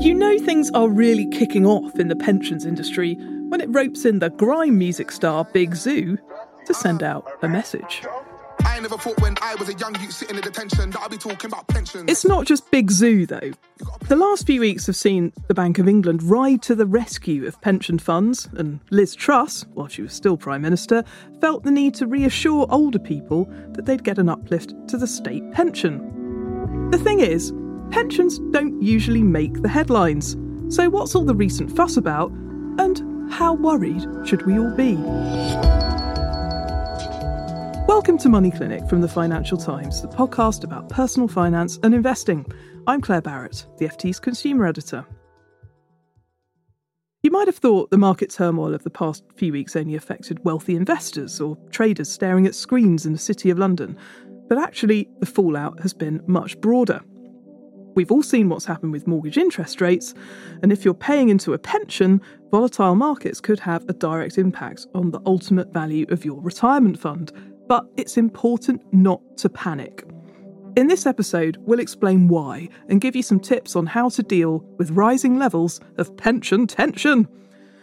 You know things are really kicking off in the pensions industry when it ropes in the grime music star Big Zuu to send out a message. I never thought when I was a young youth sitting in detention that I'd be talking about pensions. It's not just Big Zuu, though. The last few weeks have seen the Bank of England ride to the rescue of pension funds, and Liz Truss, while she was still Prime Minister, felt the need to reassure older people that they'd get an uplift to the state pension. The thing is, pensions don't usually make the headlines. So, what's all the recent fuss about, and how worried should we all be? Welcome to Money Clinic from the Financial Times, the podcast about personal finance and investing. I'm Claire Barrett, the FT's consumer editor. You might have thought the market turmoil of the past few weeks only affected wealthy investors or traders staring at screens in the City of London, but actually, the fallout has been much broader. We've all seen what's happened with mortgage interest rates, and if you're paying into a pension, volatile markets could have a direct impact on the ultimate value of your retirement fund. But it's important not to panic. In this episode, we'll explain why and give you some tips on how to deal with rising levels of pension tension.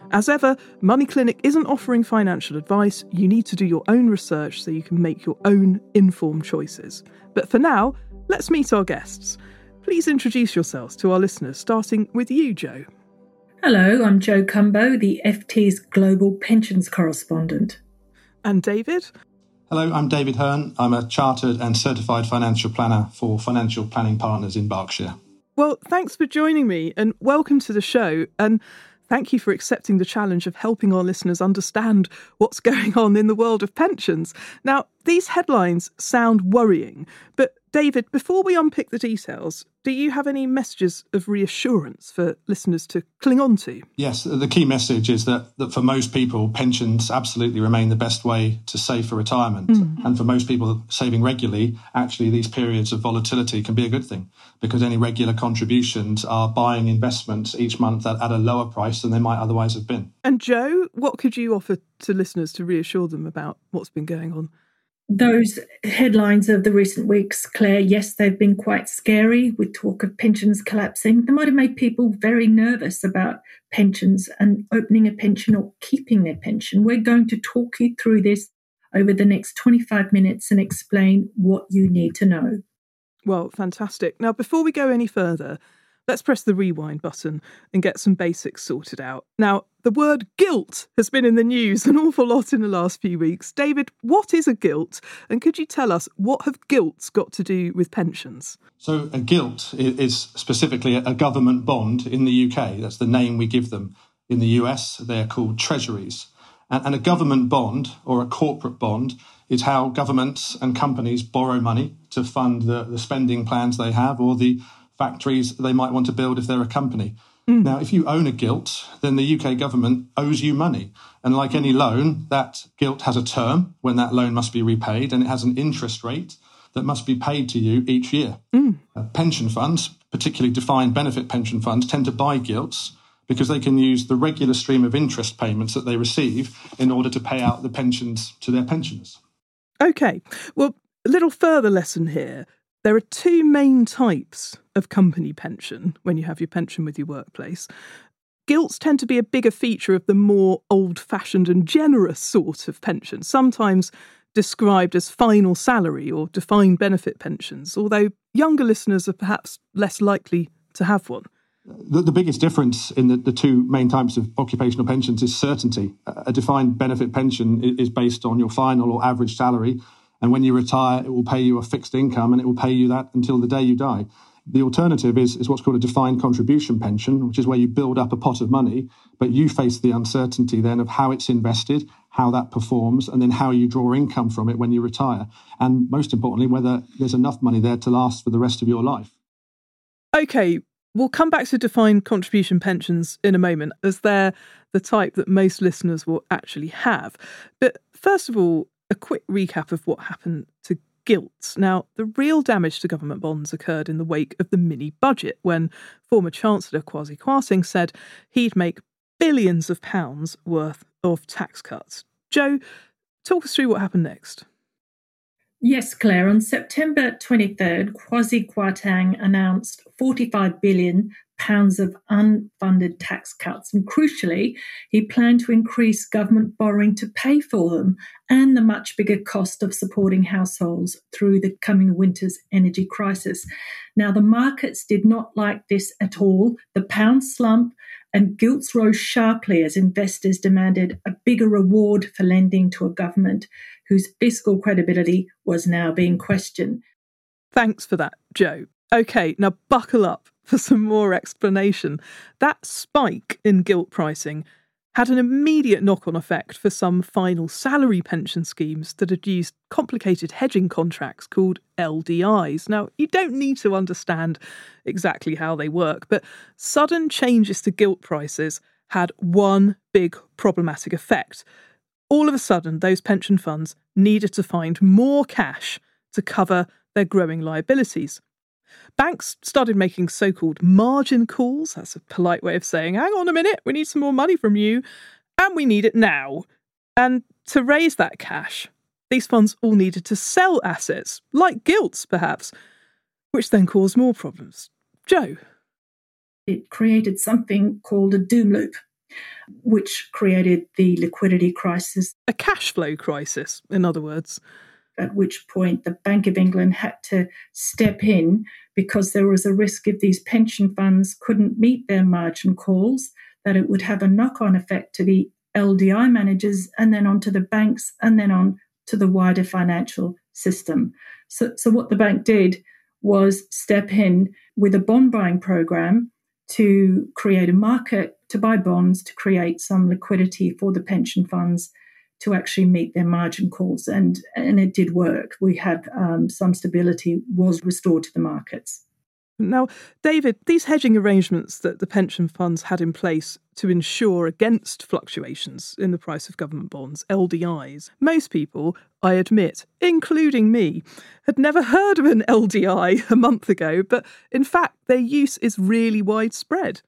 As ever, Money Clinic isn't offering financial advice. You need to do your own research so you can make your own informed choices. But for now, let's meet our guests. Please introduce yourselves to our listeners, starting with you, Joe. Hello, I'm Joe Cumbo, the FT's Global Pensions Correspondent. And David. Hello, I'm David Hearn. I'm a chartered and certified financial planner for Financial Planning Partners in Berkshire. Well, thanks for joining me and welcome to the show. And thank you for accepting the challenge of helping our listeners understand what's going on in the world of pensions. Now, these headlines sound worrying, but David, before we unpick the details, do you have any messages of reassurance for listeners to cling on to? Yes, the key message is that, that for most people, pensions absolutely remain the best way to save for retirement. Mm. And for most people saving regularly, actually, these periods of volatility can be a good thing because any regular contributions are buying investments each month at, at a lower price than they might otherwise have been. And Joe, what could you offer to listeners to reassure them about what's been going on? Those headlines of the recent weeks, Claire, yes, they've been quite scary with talk of pensions collapsing. They might have made people very nervous about pensions and opening a pension or keeping their pension. We're going to talk you through this over the next 25 minutes and explain what you need to know. Well, fantastic. Now, before we go any further, Let's press the rewind button and get some basics sorted out. Now, the word gilt has been in the news an awful lot in the last few weeks. David, what is a gilt? And could you tell us what have gilts got to do with pensions? So, a gilt is specifically a government bond in the UK. That's the name we give them. In the US, they're called treasuries. And a government bond or a corporate bond is how governments and companies borrow money to fund the, the spending plans they have or the factories they might want to build if they're a company. Mm. Now, if you own a gilt, then the UK government owes you money. And like any loan, that gilt has a term when that loan must be repaid, and it has an interest rate that must be paid to you each year. Mm. Uh, pension funds, particularly defined benefit pension funds, tend to buy gilts because they can use the regular stream of interest payments that they receive in order to pay out the pensions to their pensioners. Okay. Well, a little further lesson here. There are two main types of company pension when you have your pension with your workplace. Gilts tend to be a bigger feature of the more old fashioned and generous sort of pension, sometimes described as final salary or defined benefit pensions, although younger listeners are perhaps less likely to have one. The, the biggest difference in the, the, two main types of occupational pensions is certainty. A defined benefit pension is based on your final or average salary. And when you retire, it will pay you a fixed income and it will pay you that until the day you die. The alternative is, is what's called a defined contribution pension, which is where you build up a pot of money, but you face the uncertainty then of how it's invested, how that performs, and then how you draw income from it when you retire. And most importantly, whether there's enough money there to last for the rest of your life. Okay, we'll come back to defined contribution pensions in a moment, as they're the type that most listeners will actually have. But first of all, a quick recap of what happened to gilts. Now, the real damage to government bonds occurred in the wake of the mini budget when former Chancellor Kwasi Kwarteng said he'd make billions of pounds worth of tax cuts. Joe, talk us through what happened next. Yes, Claire. On September 23rd, Kwasi Kwarteng announced 45 billion pounds of unfunded tax cuts. And crucially, he planned to increase government borrowing to pay for them and the much bigger cost of supporting households through the coming winter's energy crisis. Now, the markets did not like this at all. The pound slump and gilts rose sharply as investors demanded a bigger reward for lending to a government whose fiscal credibility was now being questioned. Thanks for that, Joe. Okay, now buckle up for some more explanation. That spike in gilt pricing had an immediate knock on effect for some final salary pension schemes that had used complicated hedging contracts called LDIs. Now, you don't need to understand exactly how they work, but sudden changes to gilt prices had one big problematic effect. All of a sudden, those pension funds needed to find more cash to cover their growing liabilities. Banks started making so called margin calls. That's a polite way of saying, hang on a minute, we need some more money from you, and we need it now. And to raise that cash, these funds all needed to sell assets, like gilts perhaps, which then caused more problems. Joe. It created something called a doom loop, which created the liquidity crisis. A cash flow crisis, in other words at which point the Bank of England had to step in because there was a risk if these pension funds couldn't meet their margin calls, that it would have a knock on effect to the LDI managers and then on to the banks and then on to the wider financial system. So, so what the bank did was step in with a bond buying program to create a market to buy bonds to create some liquidity for the pension funds to actually meet their margin calls. And, and it did work. We had um, some stability was restored to the markets. Now, David, these hedging arrangements that the pension funds had in place to ensure against fluctuations in the price of government bonds, LDIs, most people, I admit, including me, had never heard of an LDI a month ago, but in fact, their use is really widespread.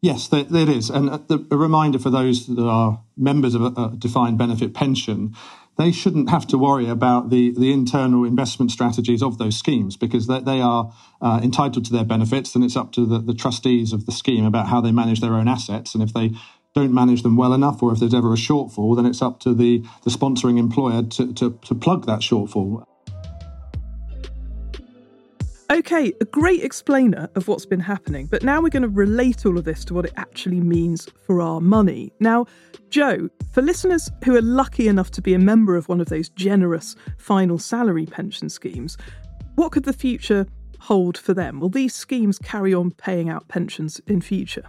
Yes, there, there is. And a, a reminder for those that are members of a, a, defined benefit pension, they shouldn't have to worry about the, the internal investment strategies of those schemes because they, they are uh, entitled to their benefits. And it's up to the, the trustees of the scheme about how they manage their own assets. And if they don't manage them well enough or if there's ever a shortfall, then it's up to the, the sponsoring employer to, to, to plug that shortfall. Okay, a great explainer of what's been happening, but now we're going to relate all of this to what it actually means for our money. Now, Joe, for listeners who are lucky enough to be a member of one of those generous final salary pension schemes, what could the future hold for them? Will these schemes carry on paying out pensions in future?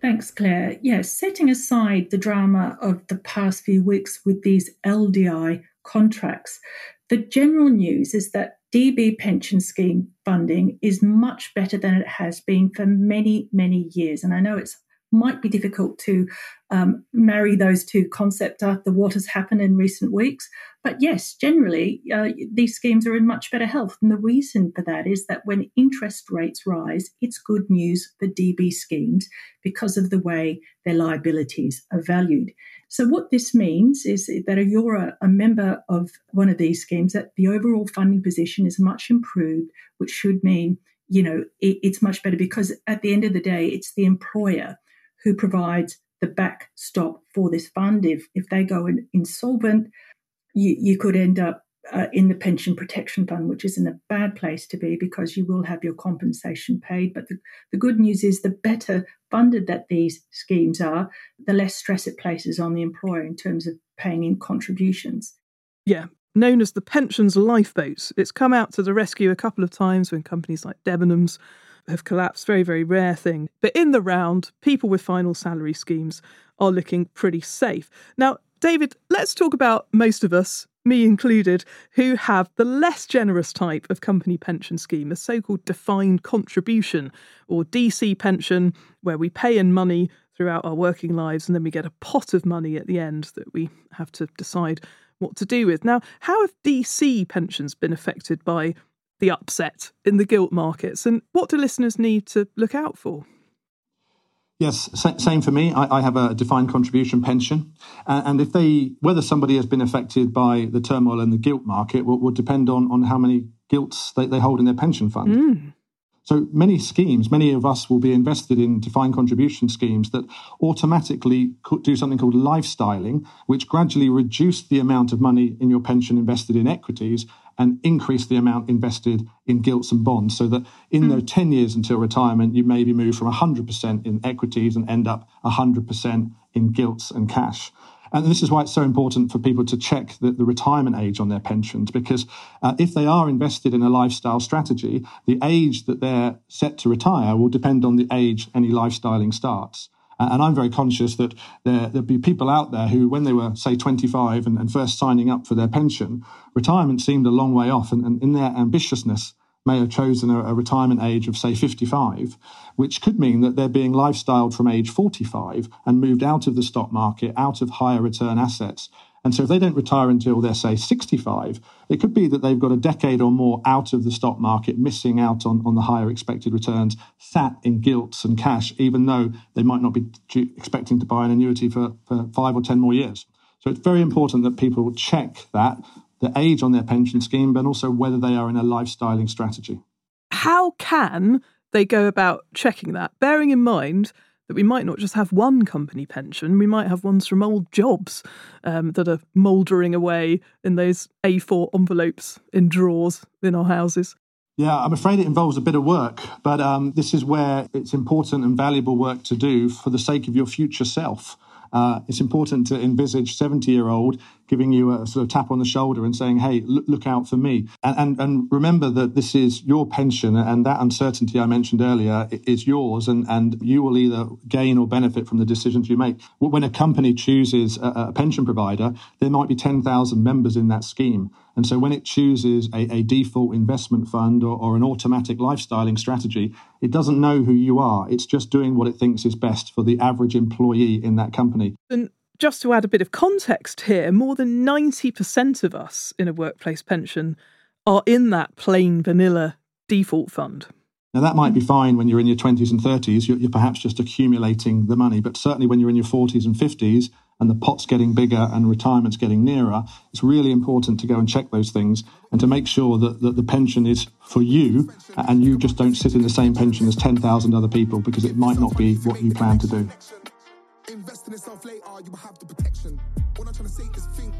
Thanks, Claire. Yes, setting aside the drama of the past few weeks with these LDI contracts, the general news is that DB pension scheme funding is much better than it has been for many, many years. And I know it's might be difficult to um, marry those two concepts after what has happened in recent weeks. But yes, generally, uh, these schemes are in much better health. And the reason for that is that when interest rates rise, it's good news for DB schemes because of the way their liabilities are valued. So, what this means is that if you're a, a member of one of these schemes, that the overall funding position is much improved, which should mean you know it, it's much better because at the end of the day, it's the employer who provides the backstop for this fund. If if they go in, insolvent, you, you could end up uh, in the pension protection fund, which isn't a bad place to be because you will have your compensation paid. But the, the good news is the better funded that these schemes are, the less stress it places on the employer in terms of paying in contributions. Yeah, known as the pensions lifeboat. It's come out to the rescue a couple of times when companies like Debenhams have collapsed. Very, very rare thing. But in the round, people with final salary schemes are looking pretty safe. Now, David, let's talk about most of us, me included, who have the less generous type of company pension scheme, a so called defined contribution or DC pension, where we pay in money throughout our working lives and then we get a pot of money at the end that we have to decide what to do with. Now, how have DC pensions been affected by the upset in the gilt markets, and what do listeners need to look out for? Yes, same for me. I, have a defined contribution pension, and if they whether somebody has been affected by the turmoil in the gilt market will, will depend on on how many gilts they, they hold in their pension fund. Mm. So many schemes, many of us will be invested in defined contribution schemes that automatically do something called lifestyling, which gradually reduce the amount of money in your pension invested in equities and increase the amount invested in gilts and bonds so that in mm. the 10 years until retirement, you maybe move from 100% in equities and end up 100% in gilts and cash. And this is why it's so important for people to check the, the retirement age on their pensions, because uh, if they are invested in a lifestyle strategy, the age that they're set to retire will depend on the age any lifestyling starts. And I'm very conscious that there, will be people out there who, when they were, say, 25 and, and, first signing up for their pension, retirement seemed a long way off. And, and in their ambitiousness, may have chosen a, a, retirement age of, say, 55, which could mean that they're being lifestyled from age 45 and moved out of the stock market, out of higher return assets. And so if they don't retire until they're, say, 65, it could be that they've got a decade or more out of the stock market, missing out on, on the higher expected returns, sat in gilts and cash, even though they might not be expecting to buy an annuity for, for five or 10 more years. So it's very important that people check that the age on their pension scheme, but also whether they are in a lifestyling strategy. How can they go about checking that? Bearing in mind that we might not just have one company pension, we might have ones from old jobs um, that are mouldering away in those A4 envelopes in drawers in our houses. Yeah, I'm afraid it involves a bit of work, but um, this is where it's important and valuable work to do for the sake of your future self. Uh, it's important to envisage 70 year old giving you a sort of tap on the shoulder and saying, hey, look, look out for me. And, and, and remember that this is your pension and that uncertainty I mentioned earlier is yours and, and you will either gain or benefit from the decisions you make. When a company chooses a, a pension provider, there might be 10,000 members in that scheme. And so when it chooses a, a default investment fund or, or, an automatic lifestyling strategy, it doesn't know who you are. It's just doing what it thinks is best for the average employee in that company. And just to add a bit of context here, more than 90% of us in a workplace pension are in that plain vanilla default fund. Now, that might be fine when you're in your 20s and 30s. You're, you're, perhaps just accumulating the money. But certainly when you're in your 40s and 50s and the pot's getting bigger and retirement's getting nearer, it's really important to go and check those things and to make sure that, that the pension is for you and you just don't sit in the same pension as 10,000 other people because it might not be what you plan to do. Invest in yourself later, you have the protection. What I'm trying to say is think.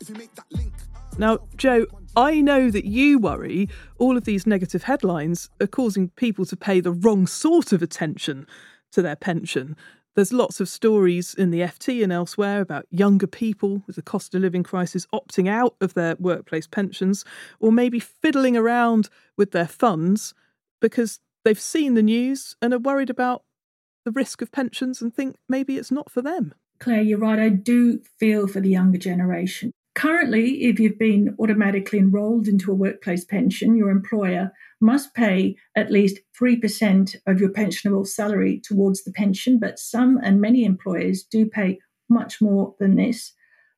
If you make that link. Now, Joe, I know that you worry all of these negative headlines are causing people to pay the wrong sort of attention to their pension. There's lots of stories in the FT and elsewhere about younger people with the cost of living crisis opting out of their workplace pensions or maybe fiddling around with their funds because they've seen the news and are worried about the risk of pensions and think maybe it's not for them. Claire, you're right. I do feel for the younger generation. Currently, if you've been automatically enrolled into a workplace pension, your employer must pay at least 3% of your pensionable salary towards the pension, but some and many employers do pay much more than this.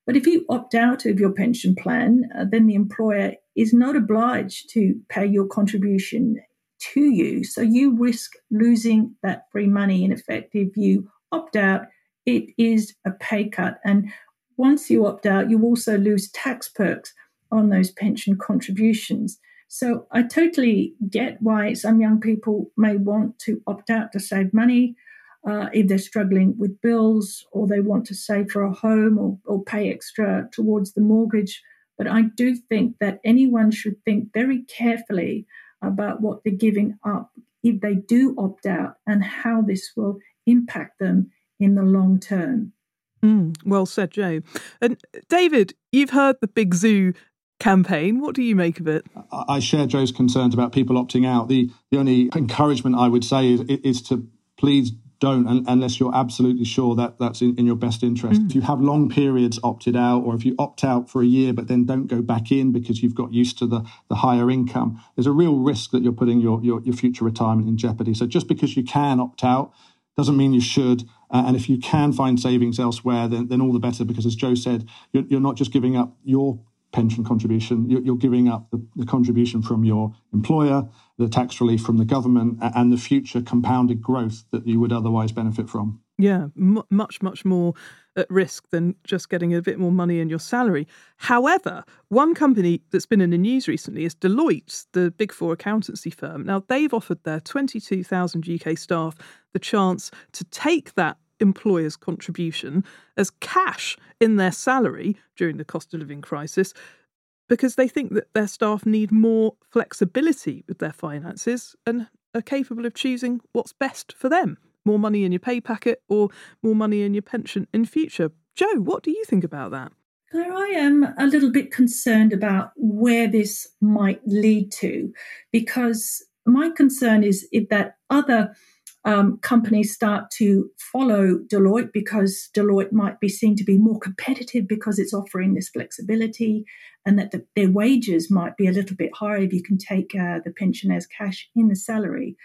But if you opt out of your pension plan, uh, then the employer is not obliged to pay your contribution to you. So you risk losing that free money. In effect, if you opt out, it is a pay cut. And once you opt out, you also lose tax perks on those pension contributions. So I totally get why some young people may want to opt out to save money. uh, if they're struggling with bills or they want to save for a home or, or pay extra towards the mortgage. But I do think that anyone should think very carefully about what they're giving up if they do opt out and how this will impact them in the long term. Mm, well said, Joe. And David, you've heard the Big Zuu campaign. What do you make of it? I share Joe's concerns about people opting out. The the only encouragement I would say is, is to please don't unless you're absolutely sure that that's in, in your best interest. Mm. If you have long periods opted out, or if you opt out for a year but then don't go back in because you've got used to the, the higher income, there's a real risk that you're putting your, your, your future retirement in jeopardy. So just because you can opt out doesn't mean you should. Uh, and if you can find savings elsewhere, then, then all the better because, as Joe said, you're, you're not just giving up your pension contribution. You're, giving up the, contribution from your employer, the tax relief from the government, and the future compounded growth that you would otherwise benefit from. Yeah, m- much, much more at risk than just getting a bit more money in your salary. However, one company that's been in the news recently is Deloitte, the big four accountancy firm. Now, they've offered their 22,000 UK staff the chance to take that employer's contribution as cash in their salary during the cost of living crisis because they think that their staff need more flexibility with their finances and are capable of choosing what's best for them more money in your pay packet or more money in your pension in future. Joe, what do you think about that? I am a little bit concerned about where this might lead to because my concern is if that other um, companies start to follow Deloitte because Deloitte might be seen to be more competitive because it's offering this flexibility, and that the, their wages might be a little bit higher if you can take uh, the pension as cash in the salary.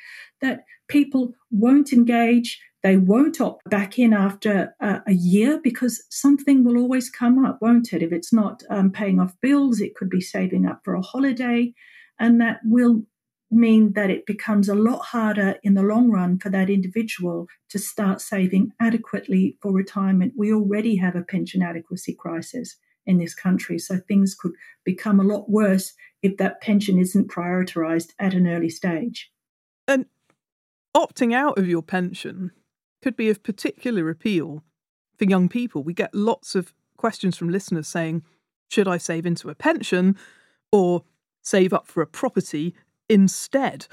That people won't engage, they won't opt back in after uh, a year because something will always come up, won't it? If it's not um, paying off bills, it could be saving up for a holiday, and that will mean that it becomes a lot harder in the long run for that individual to start saving adequately for retirement. We already have a pension adequacy crisis in this country, so things could become a lot worse if that pension isn't prioritized at an early stage. And opting out of your pension could be of particular appeal for young people. We get lots of questions from listeners saying, should I save into a pension or save up for a property instead.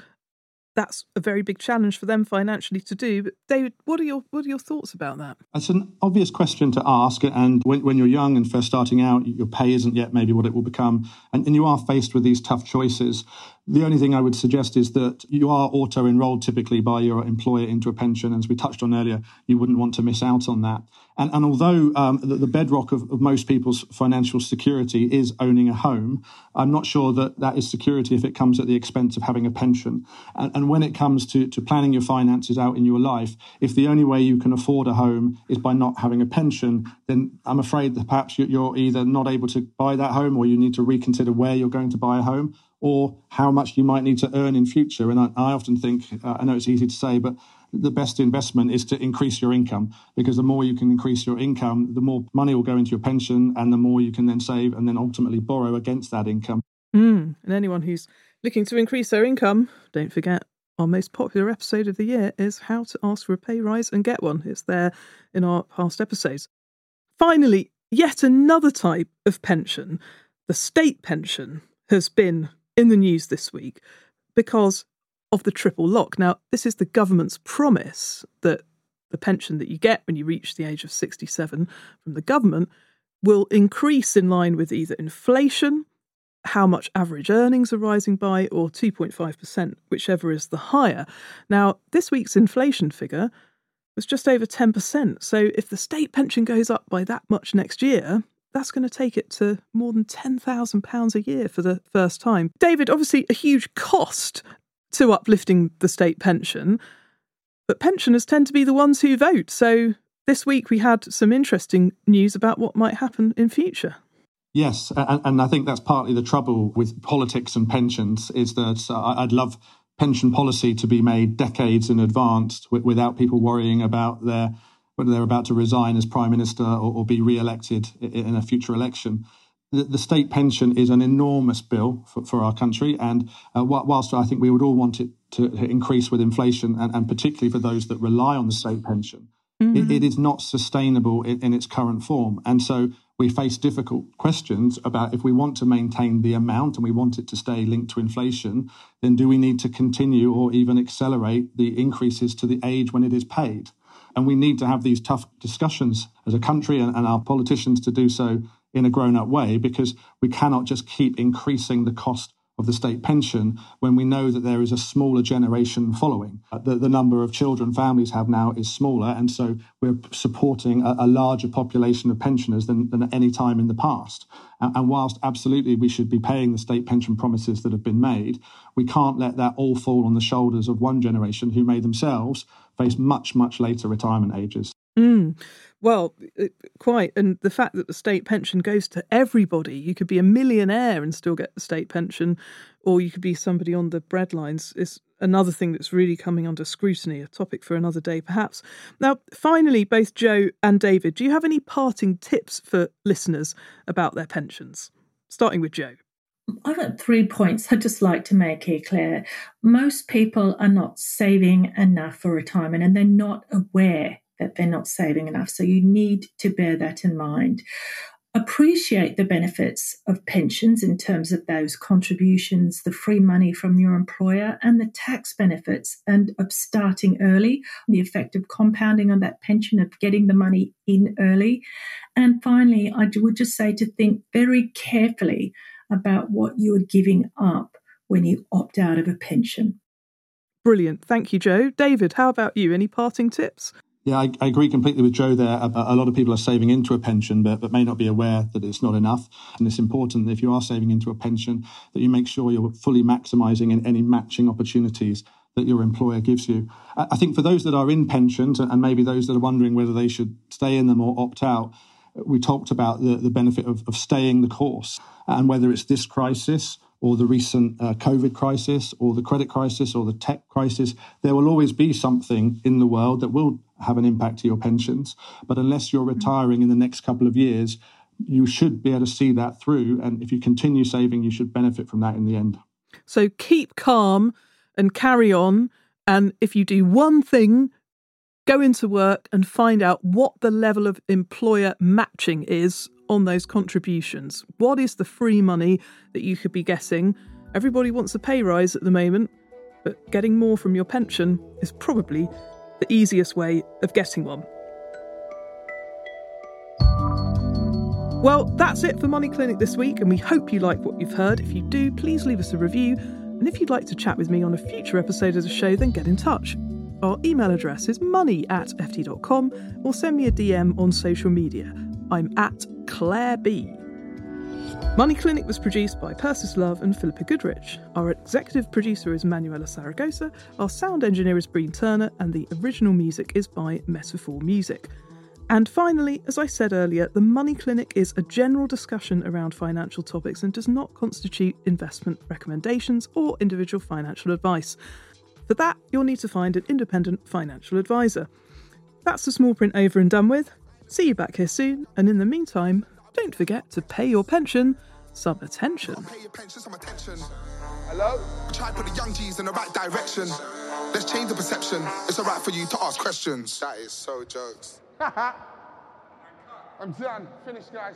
That's a very big challenge for them financially to do. But David, what are your what are your thoughts about that? It's an obvious question to ask. And when, when you're young and first starting out, your pay isn't yet maybe what it will become, and, and you are faced with these tough choices. The only thing I would suggest is that you are auto enrolled typically by your employer into a pension. As we touched on earlier, you wouldn't want to miss out on that. And, and although um, the, the, bedrock of, of, most people's financial security is owning a home, I'm not sure that that is security if it comes at the expense of having a pension. And, and when it comes to, to planning your finances out in your life, if the only way you can afford a home is by not having a pension, then I'm afraid that perhaps you're either not able to buy that home or you need to reconsider where you're going to buy a home or how much you might need to earn in future. And I, I often think, uh, I know it's easy to say, but the best investment is to increase your income because the more you can increase your income, the more money will go into your pension and the more you can then save and then ultimately borrow against that income. Mm. And anyone who's looking to increase their income, don't forget our most popular episode of the year is How to Ask for a Pay Rise and Get One. It's there in our past episodes. Finally, yet another type of pension, the state pension, has been in the news this week because of the triple lock. Now, this is the government's promise that the pension that you get when you reach the age of 67 from the government will increase in line with either inflation, how much average earnings are rising by, or 2.5%, whichever is the higher. Now, this week's inflation figure was just over 10%. So if the state pension goes up by that much next year, that's going to take it to more than £10,000 a year for the first time. David, obviously, a huge cost to uplifting the state pension, but pensioners tend to be the ones who vote. So this week we had some interesting news about what might happen in future. Yes, and, and I think that's partly the trouble with politics and pensions is that uh, I'd love pension policy to be made decades in advance without people worrying about their whether they're about to resign as prime minister or, or be re-elected in a future election. the, the state pension is an enormous bill for, for our country. And uh, whilst I think we would all want it to increase with inflation, and, and particularly for those that rely on the state pension, mm-hmm. it, it is not sustainable in, in its current form. And so we face difficult questions about if we want to maintain the amount and we want it to stay linked to inflation, then do we need to continue or even accelerate the increases to the age when it is paid? And we need to have these tough discussions as a country and, and our politicians to do so in a grown up way because we cannot just keep increasing the cost of the state pension when we know that there is a smaller generation following. Uh, the, the number of children families have now is smaller, and so we're supporting a, a larger population of pensioners than, than, at any time in the past. And, and whilst absolutely we should be paying the state pension promises that have been made, we can't let that all fall on the shoulders of one generation who may themselves face much, much later retirement ages. Mm. Well, quite. And the fact that the state pension goes to everybody, you could be a millionaire and still get the state pension, or you could be somebody on the breadlines, is another thing that's really coming under scrutiny, a topic for another day perhaps. Now, finally, both Joe and David, do you have any parting tips for listeners about their pensions? Starting with Joe. I've got three points I'd just like to make here, Claire. Most people are not saving enough for retirement and they're not aware that they're not saving enough. So you need to bear that in mind. Appreciate the benefits of pensions in terms of those contributions, the free money from your employer, and the tax benefits, and of starting early, the effect of compounding on that pension, of getting the money in early. And finally, I would just say to think very carefully about what you are giving up when you opt out of a pension. Brilliant. Thank you, Joe. David, how about you? Any parting tips? Yeah, I, I, agree completely with Joe there. A, a, lot of people are saving into a pension, but, but may not be aware that it's not enough. And it's important that if you are saving into a pension, that you make sure you're fully maximising any matching opportunities that your employer gives you. I, I think for those that are in pensions and maybe those that are wondering whether they should stay in them or opt out, we talked about the, the benefit of, of staying the course and whether it's this crisis or the recent uh, COVID crisis or the credit crisis or the tech crisis, there will always be something in the world that will have an impact to your pensions. But unless you're retiring in the next couple of years, you should be able to see that through. And if you continue saving, you should benefit from that in the end. So keep calm and carry on. And if you do one thing, go into work and find out what the level of employer matching is on those contributions. What is the free money that you could be getting? Everybody wants a pay rise at the moment, but getting more from your pension is probably the easiest way of getting one. Well, that's it for Money Clinic this week, and we hope you like what you've heard. If you do, please leave us a review. And if you'd like to chat with me on a future episode of the show, then get in touch. Our email address is money at ft.com or send me a DM on social media. I'm at Claire B. Money Clinic was produced by Persis Love and Philippa Goodrich. Our executive producer is Manuela Saragosa, our sound engineer is Breen Turner, and the original music is by Metaphor Music. And finally, as I said earlier, the Money Clinic is a general discussion around financial topics and does not constitute investment recommendations or individual financial advice. For that, you'll need to find an independent financial advisor. That's the small print over and done with. See you back here soon, and in the meantime, don't forget to pay your pension some attention. Hello? Try to put the young G's in the right direction. Let's change the perception. It's alright for you to ask questions. That is so jokes. I'm done. Finished, guys.